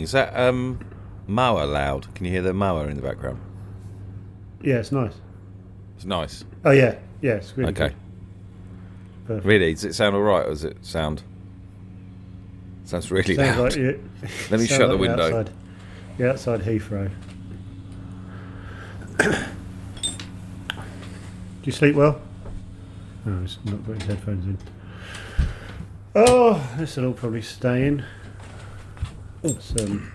Morning. Is that um, mower loud? Can you hear the mower in the background? Yeah, it's nice. It's nice. Oh yeah, yeah, it's really okay. good. Perfect. Really? Does it sound all right, or does it sound? Sounds really Sounds loud. like you, Let me shut the like you're window. Outside, you're outside Heathrow. Do you sleep well? No, he's not got his headphones in. Oh, this will all probably stay in. It's, um,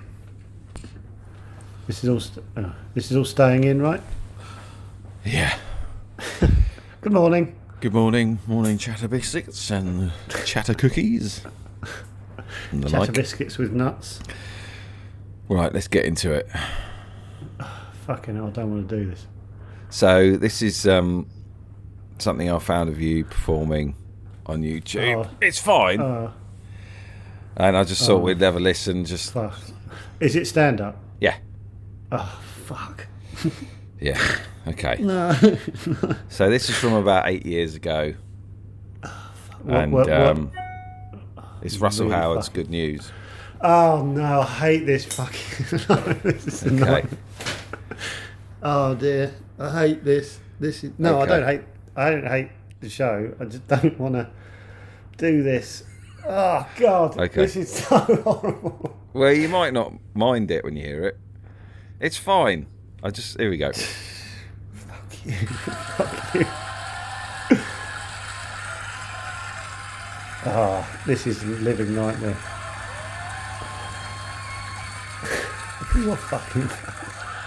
this is all. St- oh, this is all staying in, right? Yeah. Good morning. Good morning, morning chatter biscuits and chatter cookies. And the Chatter like. biscuits with nuts. Right, let's get into it. Fucking hell, I don't want to do this. So this is um, something I found of you performing on YouTube. Oh. It's fine, Oh, and I just thought Oh. we'd never listen. Just fuck. Is it stand up? yeah, Oh, fuck. yeah, okay. No. So this is from about eight years ago, What- and what- what- um, it's Russell Really Howard's fucking- Good News. Oh no, I hate this fucking. this is Okay. Oh dear, I hate this. This is no, Okay. I don't hate. I don't hate the show. I just don't want to do this. Oh god, Okay. this is so horrible. Well, you might not mind it when you hear it. It's fine. I just here we go. Fuck you. Fuck you. Oh, this is a living nightmare. You're fucking.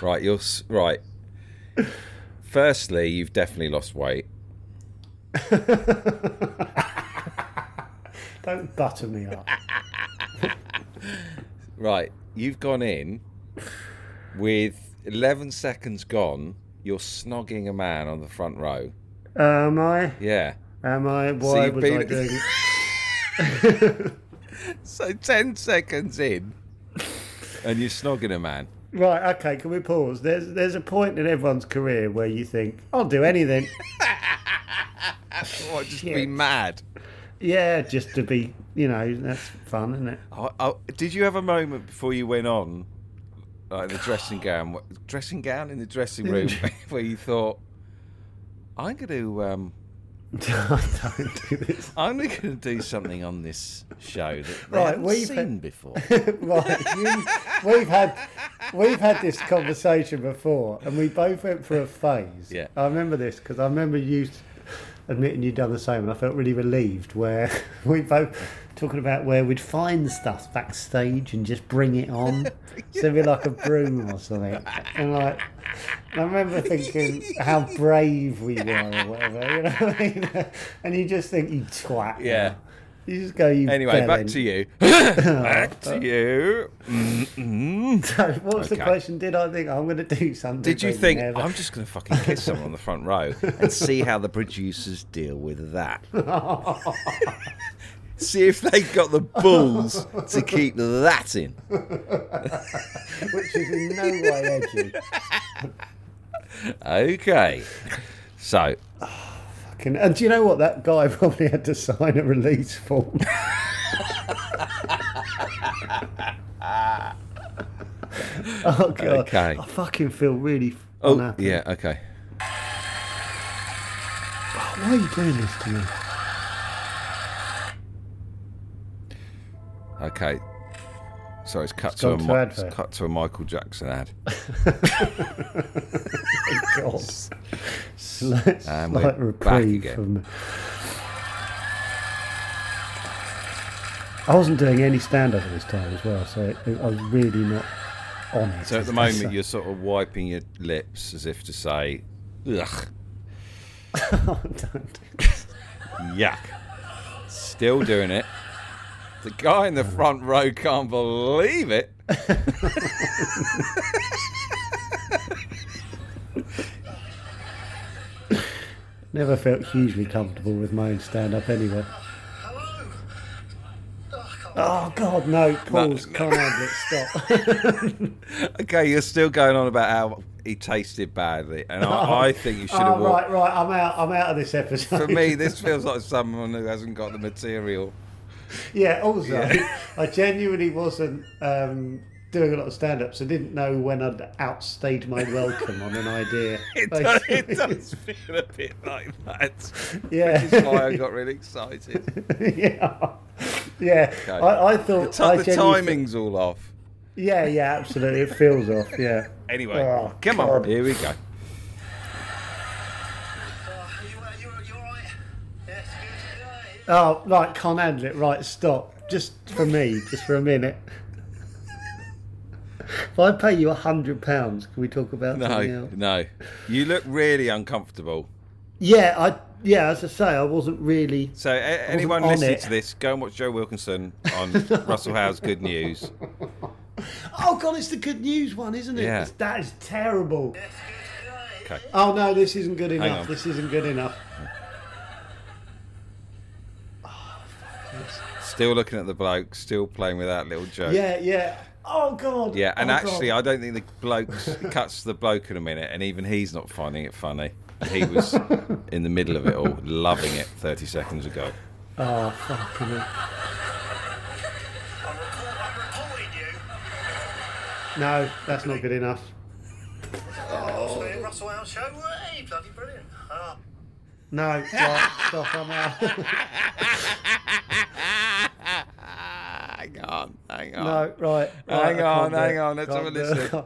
Right, you're s- right. Firstly, you've definitely lost weight. Don't butter me up. Right, you've gone in with 11 seconds gone. You're snogging a man on the front row. Am I? Yeah. Am I? Why you've was I doing it? So 10 seconds in, and you're snogging a man. Right, okay, can we pause? There's there's a point in everyone's career where you think, I'll do anything. What, just be mad? Yeah, just to be, you know, that's fun, isn't it? Did you have a moment before you went on, like in the dressing gown, dressing gown in the dressing room, where you thought, I'm going to, um, Don't do this. I'm going to do something on this show that they Right, haven't we've- seen before. right, you, we've had we've had this conversation before, and we both went for a phase. Yeah. I remember this because I remember you admitting you'd done the same, and I felt really relieved. Where we both talking about where we'd find stuff backstage and just bring it on, so it'd be like a broom or something, and like. I remember thinking how brave we were, or whatever, you know what I mean? And you just think you twat. Yeah. You just go, you. Anyway, back to you. back to you. Mm-mm. So what was the question? Did I think I'm going to do something? Did you think never? I'm just going to fucking kiss someone on the front row and see how the producers deal with that? see if they got the balls to keep that in. Which is in no way edgy. Okay. So, Fucking- And do you know what? That guy probably had to sign a release form. Oh god. Okay. I fucking feel really Oh, unhappy. yeah, okay. Why are you doing this to me? Okay. Sorry, it's cut It's to a to advert. it's cut to a Michael Jackson ad. God. Slight, And we're slight back again. from. I wasn't doing any stand up at this time as well, so it, I was really not on it. So at the moment, you're sort of wiping your lips as if to say, ugh, Oh, don't yuck. Still doing it. The guy in the front row can't believe it. Never felt hugely comfortable with my own stand up anyway. Oh God, no! Pause. no. Can't handle it. Stop. Okay, you're still going on about how he tasted badly, and I, I think you should oh, have oh, walked. right, right. I'm out. I'm out of this episode. For me, this feels like someone who hasn't got the material. Yeah, also, Yeah. I genuinely wasn't um, doing a lot of stand ups. I didn't know when I'd outstayed my welcome on an idea. It does, it does feel a bit like that. Yeah. Which is why I got really excited. yeah. Yeah. Okay. I, I thought. The, I the timing's all off. Yeah, yeah, absolutely. It feels off, yeah. Anyway, Oh, come on, here we go. Oh, right, can't handle it. Right, stop. Just for me, just for a minute. If I pay you a hundred pounds, can we talk about something No, else? no. You look really uncomfortable. Yeah, I yeah, as I say, I wasn't really So, a- anyone listening it. to this, go and watch Joe Wilkinson on Russell Howard's Good News. Oh god, it's the good news one, isn't it? Yeah. It's- That is terrible. yes, good. Yeah, Okay. Oh no, this isn't good enough. This isn't good enough. Still looking at the bloke, still playing with that little joke. Yeah, yeah. Oh god. Yeah, and Oh, actually, God. I don't think the bloke cuts the bloke in a minute, and even he's not finding it funny. He was in the middle of it all, loving it 30 seconds ago. Oh fucking hell. I'm, reporting you. No, that's not good enough. Oh. Russell Howard's show. Hey, bloody brilliant. No, right, stop, I'm out. hang on, hang on. No, right. right, Hang I on, can't do hang it. on, let's have a do it. listen.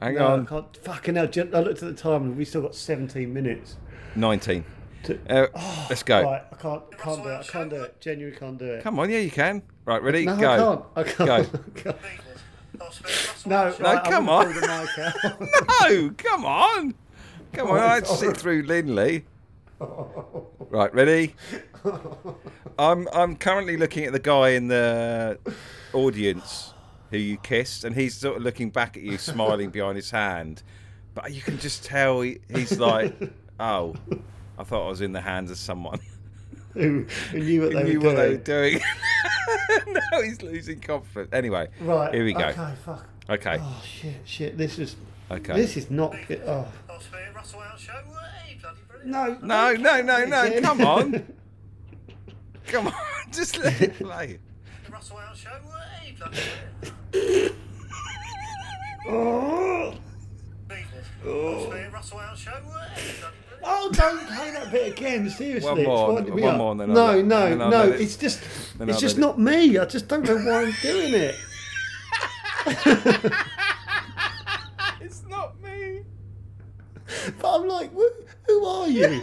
Hang no, on. I can't. Fucking hell. I looked at the time and we still got 17 minutes. 19. To, Uh, let's go. Right, I can't, can't do it. I can't do it. Genuinely can't do it. Come on, yeah, you can. Right, ready? no, go. I can't. I can't. I can't. business. I'll spare Russell No, House. No, right, come on. pull the mic out. No, come on. Come on, Oh, I'd sorry. sit through Linley. Right, ready? I'm I'm currently looking at the guy in the audience who you kissed, and he's sort of looking back at you, smiling behind his hand. But you can just tell he, he's like, "Oh, I thought I was in the hands of someone who, who knew what who they knew were what they were doing. doing." now he's losing confidence. Anyway, Right. here we go. Okay, fuck. Okay, Oh shit, shit. This is. okay. This is not good. Oh. Russell show. Bloody brilliant. No. No, no, no, no. Come on, come on. Just let it play. Russell Howard's show. Hey, bloody oh. I'll Russell Howard's show. Hey, bloody. Oh, don't play that bit again. Seriously, One more, winding me one up. more and then I'll no, then no. It. It's just, then it's just it. not me. I just don't know why I'm doing it. It's not me. But I'm like, who, who are you?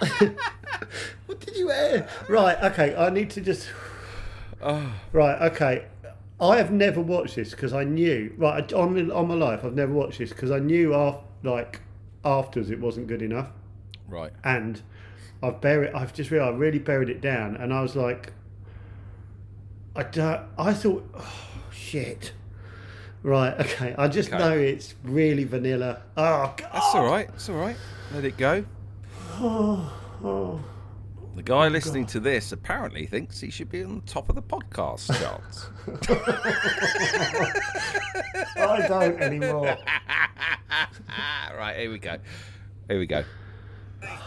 what did you air? Right, okay. I need to just. Oh, Right, okay. I have never watched this because I knew. Right, on on my life, I've never watched this because I knew after, like, afterwards it wasn't good enough. right. and I've buried. I've just realised I really buried it down, and I was like, I don't, I thought, oh shit. Right, okay. I just Okay. know it's really vanilla. Oh, God. That's all right. It's all right. Let it go. Oh, oh. The guy listening to this apparently thinks he should be on the top of the podcast charts. I don't anymore. right, here we go. Here we go. Business.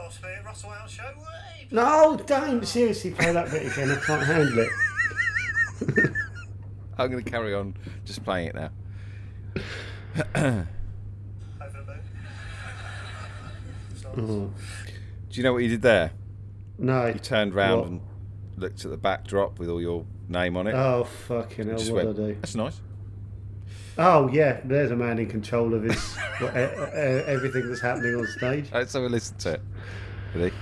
I'll spare Russell Howard's show. Hey, No, don't seriously play that bit again. I can't handle it. I'm going to carry on just playing it now. Over the moon. It's nice. Oh, Do you know what you did there? No. You turned round What? and looked at the backdrop with all your name on it. Oh fucking hell! What went, did I do? That's nice. Oh yeah, there's a man in control of his what, e- e- everything that's happening on stage. Let's have a listen to it. Ready?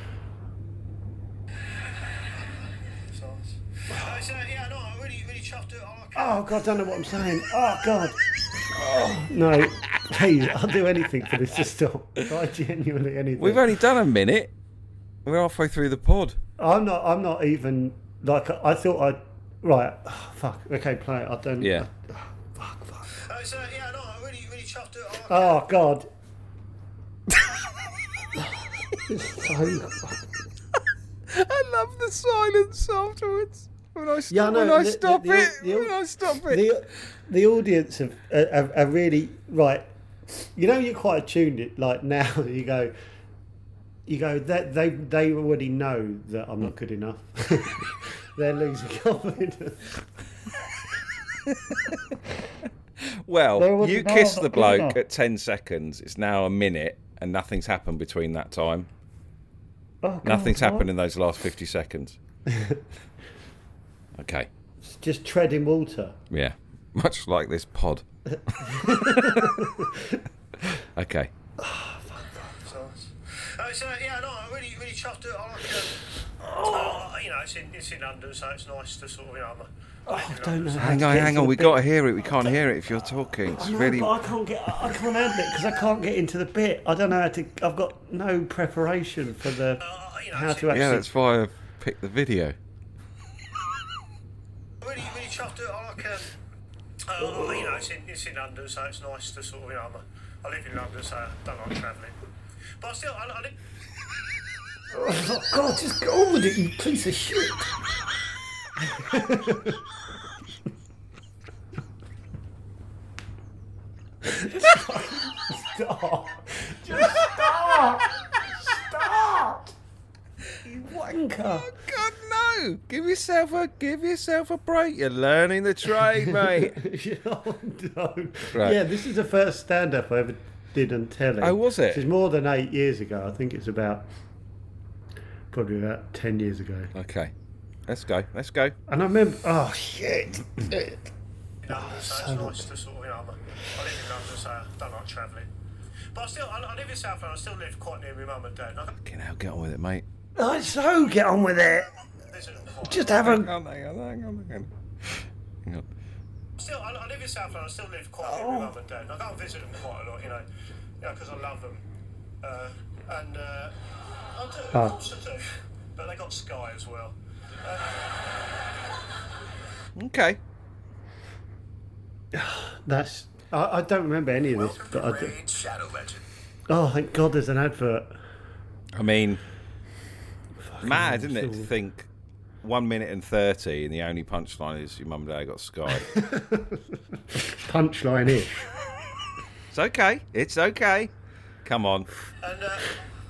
It's nice. Yeah, no, I'm really, really chuffed it. I like it. Oh god, I don't know what I'm saying. Oh god. Oh, no, please, I'll do anything for this to stop. I genuinely anything. We've only done a minute. We're halfway through the pod. I'm not. I'm not even like I thought. I right. Oh, fuck. Okay, play it. I don't. Yeah. oh, fuck. Fuck. Uh, so, yeah, no, I'm really, really chuffed it. I like it. Oh god. So- I love the silence afterwards. When I, st- Yeah, I know, when I the- the- stop the- it. the- when I stop it. the the audience have, uh, have, have really right. You know, you're quite attuned. It like now you go. You go. That they they already know that I'm not good enough. They're losing confidence. well, you no- kissed the bloke enough. at 10 seconds. It's now a minute, and nothing's happened between that time. Oh, God, Nothing's what? happened in those last 50 seconds. okay. It's just treading water. Yeah. Much like this pod. okay. It's. Uh, yeah, no, I'm really, really chuffed to it. I like it. Uh, you know, it's in, it's in London, so it's nice to sort of, you know, I'm a, I live I don't know. Hang on, hang on. we bit. got to hear it. We can't hear it if you're talking. It's I know, really. but I can't get. I can't handle it because I can't get into the bit. I don't know how to. I've got no preparation for the Uh, you know, how to in- Yeah, that's why I picked the video. really, really chuffed to it. I like it. Uh, you know, it's in, it's in London, so it's nice to sort of, you know, I'm a, I live in London, so I don't like travelling. But I still, I, I live, Oh God, just go on with it, you piece of shit. stop. Just stop. Stop. You wanker. Oh, God no! Give yourself a give yourself a break. You're learning the trade, mate. oh, no. Right. Yeah, this is the first stand up I ever did on telly. Oh, was it? It's more than eight years ago. I think it's about probably about ten years ago. okay, let's go. Let's go. And I remember, oh shit. in London, oh, so it's nice to sort of, you know, I'm a, I live in London, so I don't uh, like travelling. But I still, I, I live in South London, I still live quite near my mum and dad. and I Fucking hell, get on with it, mate. I so get on with it. can visit them quite Just have Hang a. hang on, hang on, hang on. Hang on. Still, I, I live in South London, I still live quite near my mum and dad. and I go and visit them quite a lot, you know, you know, because I love them. Uh, and uh, I do, Ah. of course I do. But they got Sky as well. Okay. That's. I, I don't remember any of this, but I do. Raid Shadow Legend. Oh, thank God there's an advert. I mean, mad, isn't it, to think one minute and thirty, and the only punchline is your mum and dad got Sky. Punchline ish. it's okay. It's okay. Come on. And uh,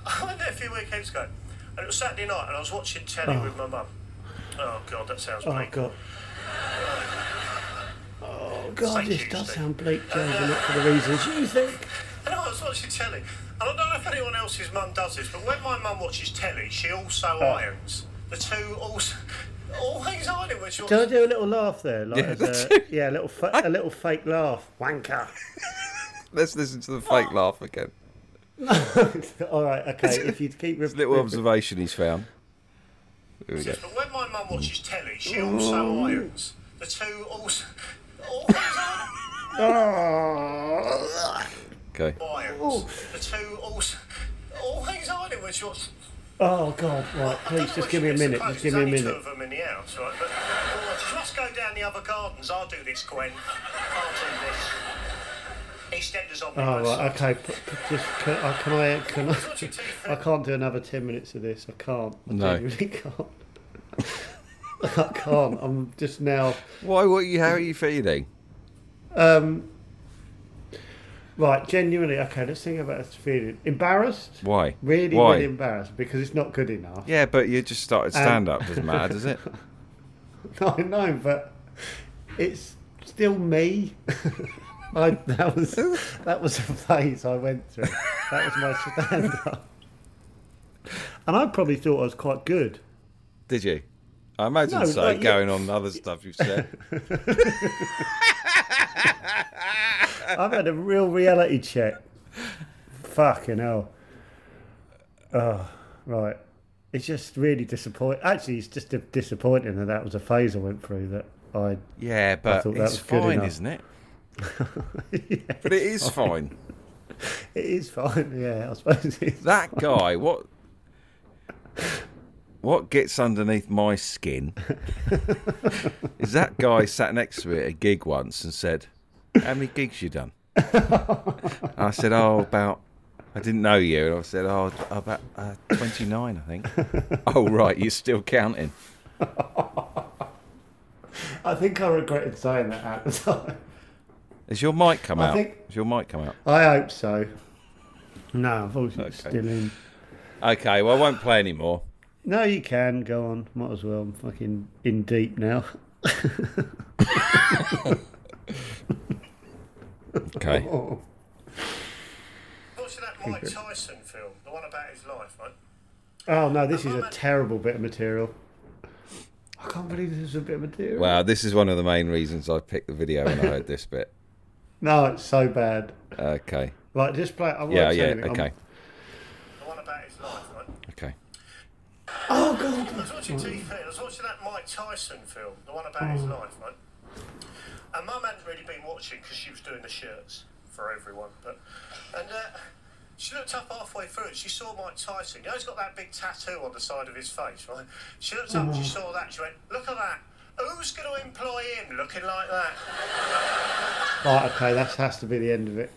I went there a few weekends ago, and it was Saturday night, and I was watching telly with my mum. Oh God, that sounds Oh. God. Oh, God, Thank this you, does Steve. sound bleak, James, and not for the reasons you think. And I was watching telly, and I don't know if anyone else's mum does this, but when my mum watches telly, she also irons. The two also always ironing when she Can I do a little laugh there? Like Yeah, as a, yeah, a little, fa- a little fake laugh. Wanker. Let's listen to the fake oh. laugh again. All right, okay. If you keep It's a little observation he's found. Here we go. But when my mum watches telly, she also irons. The two also always Okay. irons. The two also always ironing when she watches. Oh God! Right, please, just give me a minute. Just give me a there's only minute. Two of them in the house, right? But oh, she must go down the other gardens. I'll do this, Gwen. I'll do this. EastEnders on me. Oh both right, sides. okay. P- p- just can, I can I can I? I can't do another ten minutes of this. I can't. I No. genuinely can't. I can't. I'm just now. Why? What? You? How are you feeling? Um. Right, genuinely. Okay, let's think about this feeling. Embarrassed. Why? Really, Why? really embarrassed because it's not good enough. Yeah, but you just started Um, stand up. Doesn't matter, does it? I know, but it's still me. I, that was that was a phase I went through. That was my stand up. And I probably thought I was quite good. Did you? I imagine No, so, like, yeah. going on other stuff you've said. I've had a real reality check. Fucking hell. Oh, right. It's just really disappointing. Actually, it's just disappointing that that was a phase I went through that I. Yeah, but thought that it's was fine, isn't it? yeah, But it is fine. It is fine, yeah, I suppose it is. That guy, what what gets underneath my skin is that guy sat next to me at a gig once and said, How many gigs you done? I said, Oh, about I didn't know you. And I said, Oh, about uh, 29, I think. oh, right, you're still counting. I think I regretted saying that at the time. Has your mic come I out? think- Has your mic come out? I hope so. No, unfortunately, it's Okay. still in. Okay, well, I won't play anymore. No, you can go on. Might as well. I'm fucking in deep now. Okay. Oh, What's that Mike Tyson film? The one about his life, right? oh no, this is a terrible bit of material. I can't believe this is a bit of material. Well, this is one of the main reasons I picked the video when I heard this bit. No, it's so bad. Okay. Right, just play. I won't Yeah, say yeah, anything. I'm- okay. The one about his life, right? Okay. Oh god. I was watching TV. I was watching that Mike Tyson film, the one about his oh. life, right? And Mum hadn't really been watching because she was doing the shirts for everyone. But and uh, she looked up halfway through and she saw Mike Tyson. You know, he's got that big tattoo on the side of his face, right? She looked up and she saw that. She went, "Look at that." Who's going to employ him looking like that? Right, okay, that has to be the end of it.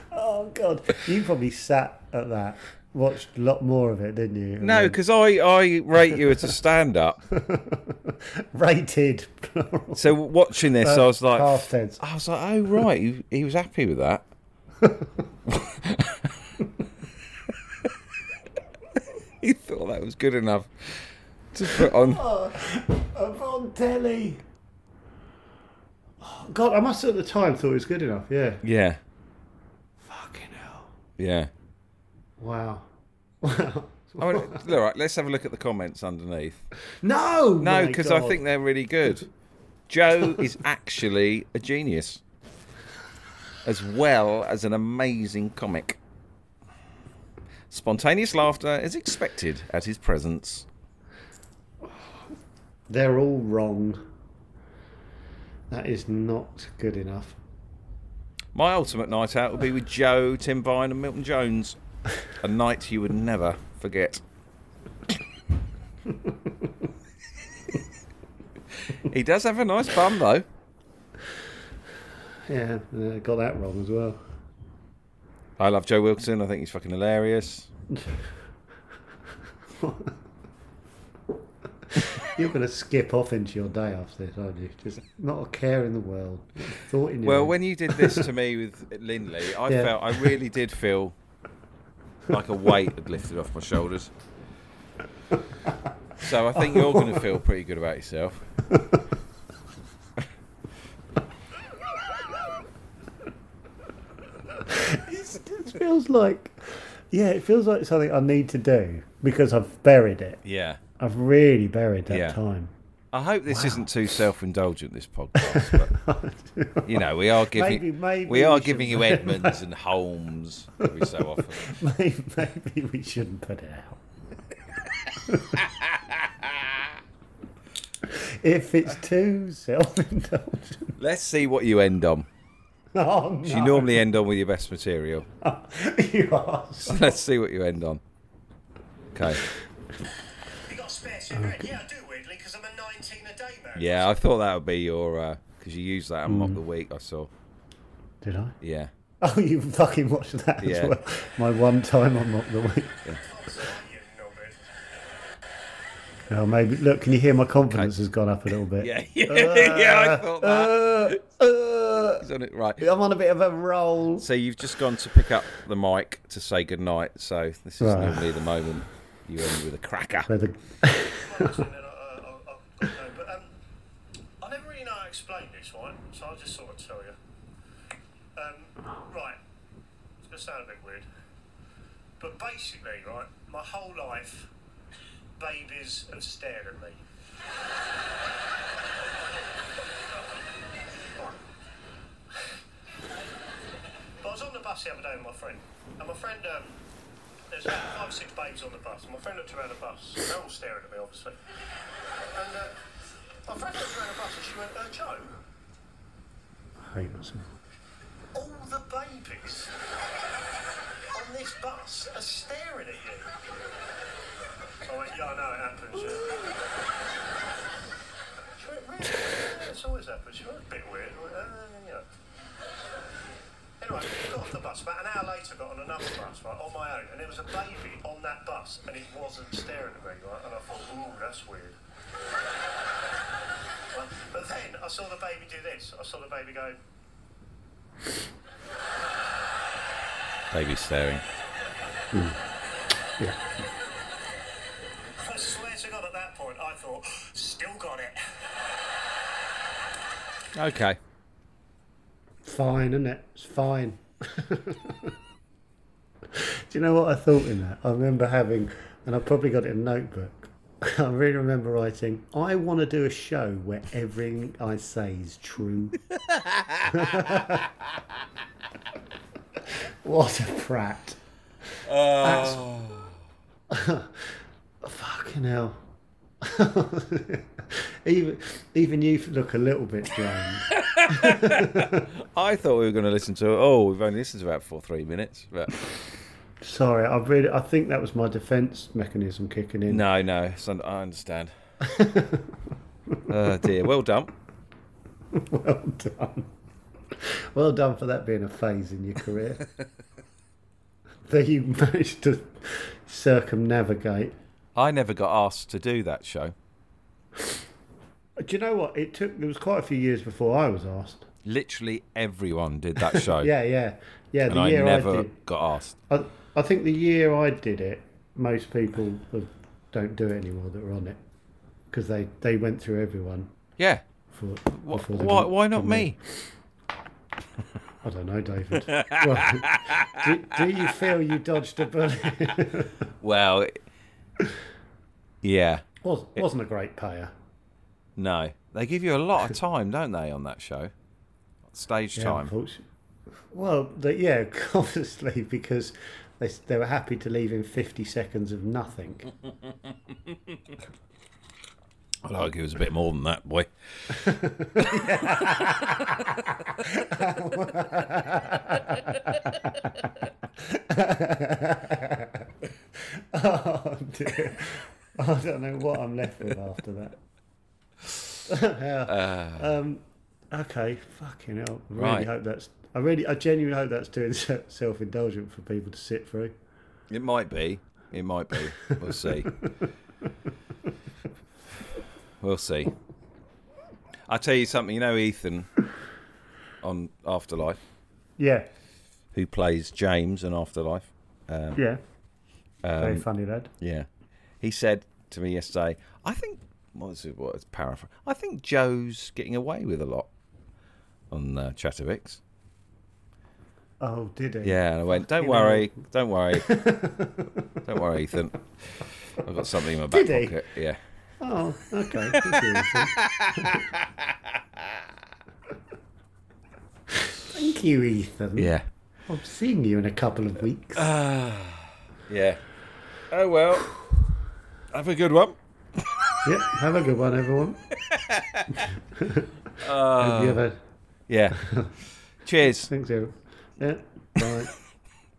oh god, you probably sat at that, watched a lot more of it, didn't you? No, because I, I rate you as a stand up. rated. plural. So watching this, uh, I was like, past tense. I was like, oh right, he, he was happy with that. he thought that was good enough to put on. I'm on telly. Oh, God, I must have at the time thought it was good enough. Yeah. Yeah, Fucking hell. yeah. Wow. Wow. I mean, all right, let's have a look at the comments underneath. No. No, because I think they're really good. Joe is actually a genius, as well as an amazing comic. Spontaneous laughter is expected at his presence. they're all wrong. That is not good enough. My ultimate night out will be with Joe, Tim Vine, and Milton Jones. A night you would never forget. he does have a nice bum, though. Yeah, uh, got that wrong as well. I love Joe Wilson. I think he's fucking hilarious. You're going to skip off into your day after this, aren't you? Just not a care in the world. Thought in Well, head. when you did this to me with Lindley, I Yeah. felt I really did feel like a weight had lifted off my shoulders. So I think you're going to feel pretty good about yourself. it feels like, yeah, it feels like something I need to do because I've buried it. Yeah. I've really buried that Yeah. time. I hope this isn't too self-indulgent. This podcast, but you know, we are giving Maybe- maybe we are we giving you should- Edmonds and Holmes every so often. Maybe, maybe we shouldn't put it out. if it's too self-indulgent. Let's see what you end on. Oh no! You normally end on with your best material. you are. so- Let's see what you end on. Okay. You got a spare cigarette? Yeah, I do, Yeah, I thought that would be your because you used that on Mock the Week. I saw. Did I? Yeah. Oh, you fucking watched that Yeah. as well. My one time on Mock the Week. Oh, sorry, you knobhead. Oh, maybe. Look, can you hear my confidence has gone up a little bit? Yeah, yeah, yeah. I thought that. Uh, uh, He's on it right. I'm on a bit of a roll. So you've just gone to pick up the mic to say goodnight. So this is Right. normally the moment you end with a cracker. Where the- And then I, I, I, I, no, but um, I never really right? So I'll just sort of tell you. Um, right, it's going to sound a bit weird. But basically, right, my whole life, babies have stared at me. But I was on the bus the other day with my friend, and my friend, um, there's about five or six babes on the bus, and my friend looked around the bus, they're all staring at me, obviously. And uh, my friend looked around the bus and she went, uh, Joe, All the babies on this bus are staring at you. I went, yeah, I know it happens, yeah. It's always happened. She went, a bit weird. I uh. Anyway, got off the bus. About an hour later, got on another bus, right, on my own, and there was a baby on that bus, and it wasn't staring at me, right, and I thought, ooh, that's weird. Right, But then I saw the baby do this. I saw the baby go, Baby staring. Hmm. Yeah. I swear to God, at that point, I thought, still got it. Okay. Fine, isn't it? It's fine. Do you know what I thought in that? I remember having, and I probably got it in a notebook. I really remember writing, I want to do a show where everything I say is true. what a prat. Oh. Fucking hell. even even you look a little bit drained. I thought we were going to listen to. Oh, we've only listened to about four, three minutes. But Sorry, I really I think that was my defence mechanism kicking in. no, no, un- I understand. oh dear. Well done. Well done. Well done for that being a phase in your career. that you managed to circumnavigate. I never got asked to do that show. Do you know what? It took. There was quite a few years before I was asked. Literally everyone did that show. Yeah, yeah, yeah. And The I year I, never did, got asked. I, I think the year I did it, most people don't do it anymore that were on it because they they went through everyone. Yeah. For, Wh- before why, why not to me? I don't know, David. well, do, do you feel you dodged a bullet? Well, yeah. Was, wasn't a great payer. No. They give you a lot of time, don't they, on that show? Stage Yeah, time. Well, the, yeah, obviously because they they were happy to leave in fifty seconds of nothing. I'd argue it was a bit more than that, boy. oh dear, I don't know what I'm left with after that. Yeah. um, okay, fucking hell. I really Right. hope that's. I really, I genuinely hope that's too self indulgent for people to sit through. It might be. It might be. We'll see. we'll see. I'll tell you something. You know Ethan on Afterlife, Yeah, who plays James in Afterlife? Um, yeah. Very um, funny lad. yeah. He said to me yesterday, I think, what was it? What paraphrase? I think Joe's getting away with a lot on uh, Chatterbox. Oh, did he? Yeah, and I went, don't worry, don't worry. don't worry, Ethan. I've got something in my back Did he? pocket. Yeah. Oh, okay. Thank you, Ethan. Yeah. I'm seeing you in a couple of weeks. Ah Yeah. Oh well. Have a good one. yeah, have a good one, everyone. You have a Yeah. Cheers. thanks, everyone. Yeah, bye.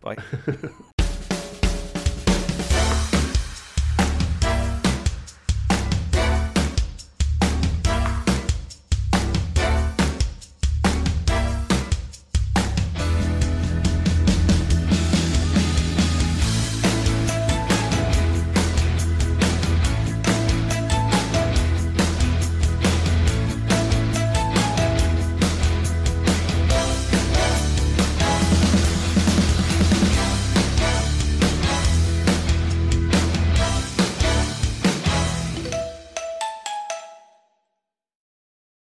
Bye.